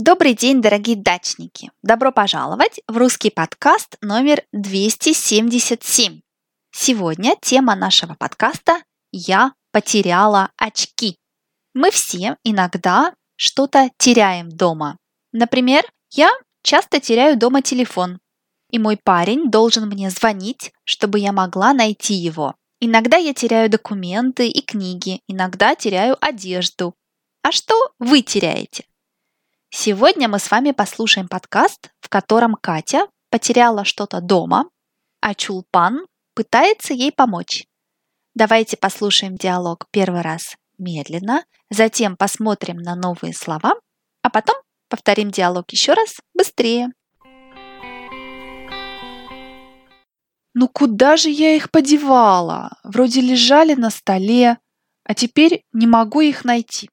Добрый день, дорогие дачники! Добро пожаловать в русский подкаст номер 277. Сегодня тема нашего подкаста «Я потеряла очки». Мы все иногда что-то теряем дома. Например, я часто теряю дома телефон, и мой парень должен мне звонить, чтобы я могла найти его. Иногда я теряю документы и книги, иногда теряю одежду. А что вы теряете? Сегодня мы с вами послушаем подкаст, в котором Катя потеряла что-то дома, а Чулпан пытается ей помочь. Давайте послушаем диалог первый раз медленно, затем посмотрим на новые слова, а потом повторим диалог еще раз быстрее. Ну куда же я их подевала? Вроде лежали на столе, а теперь не могу их найти.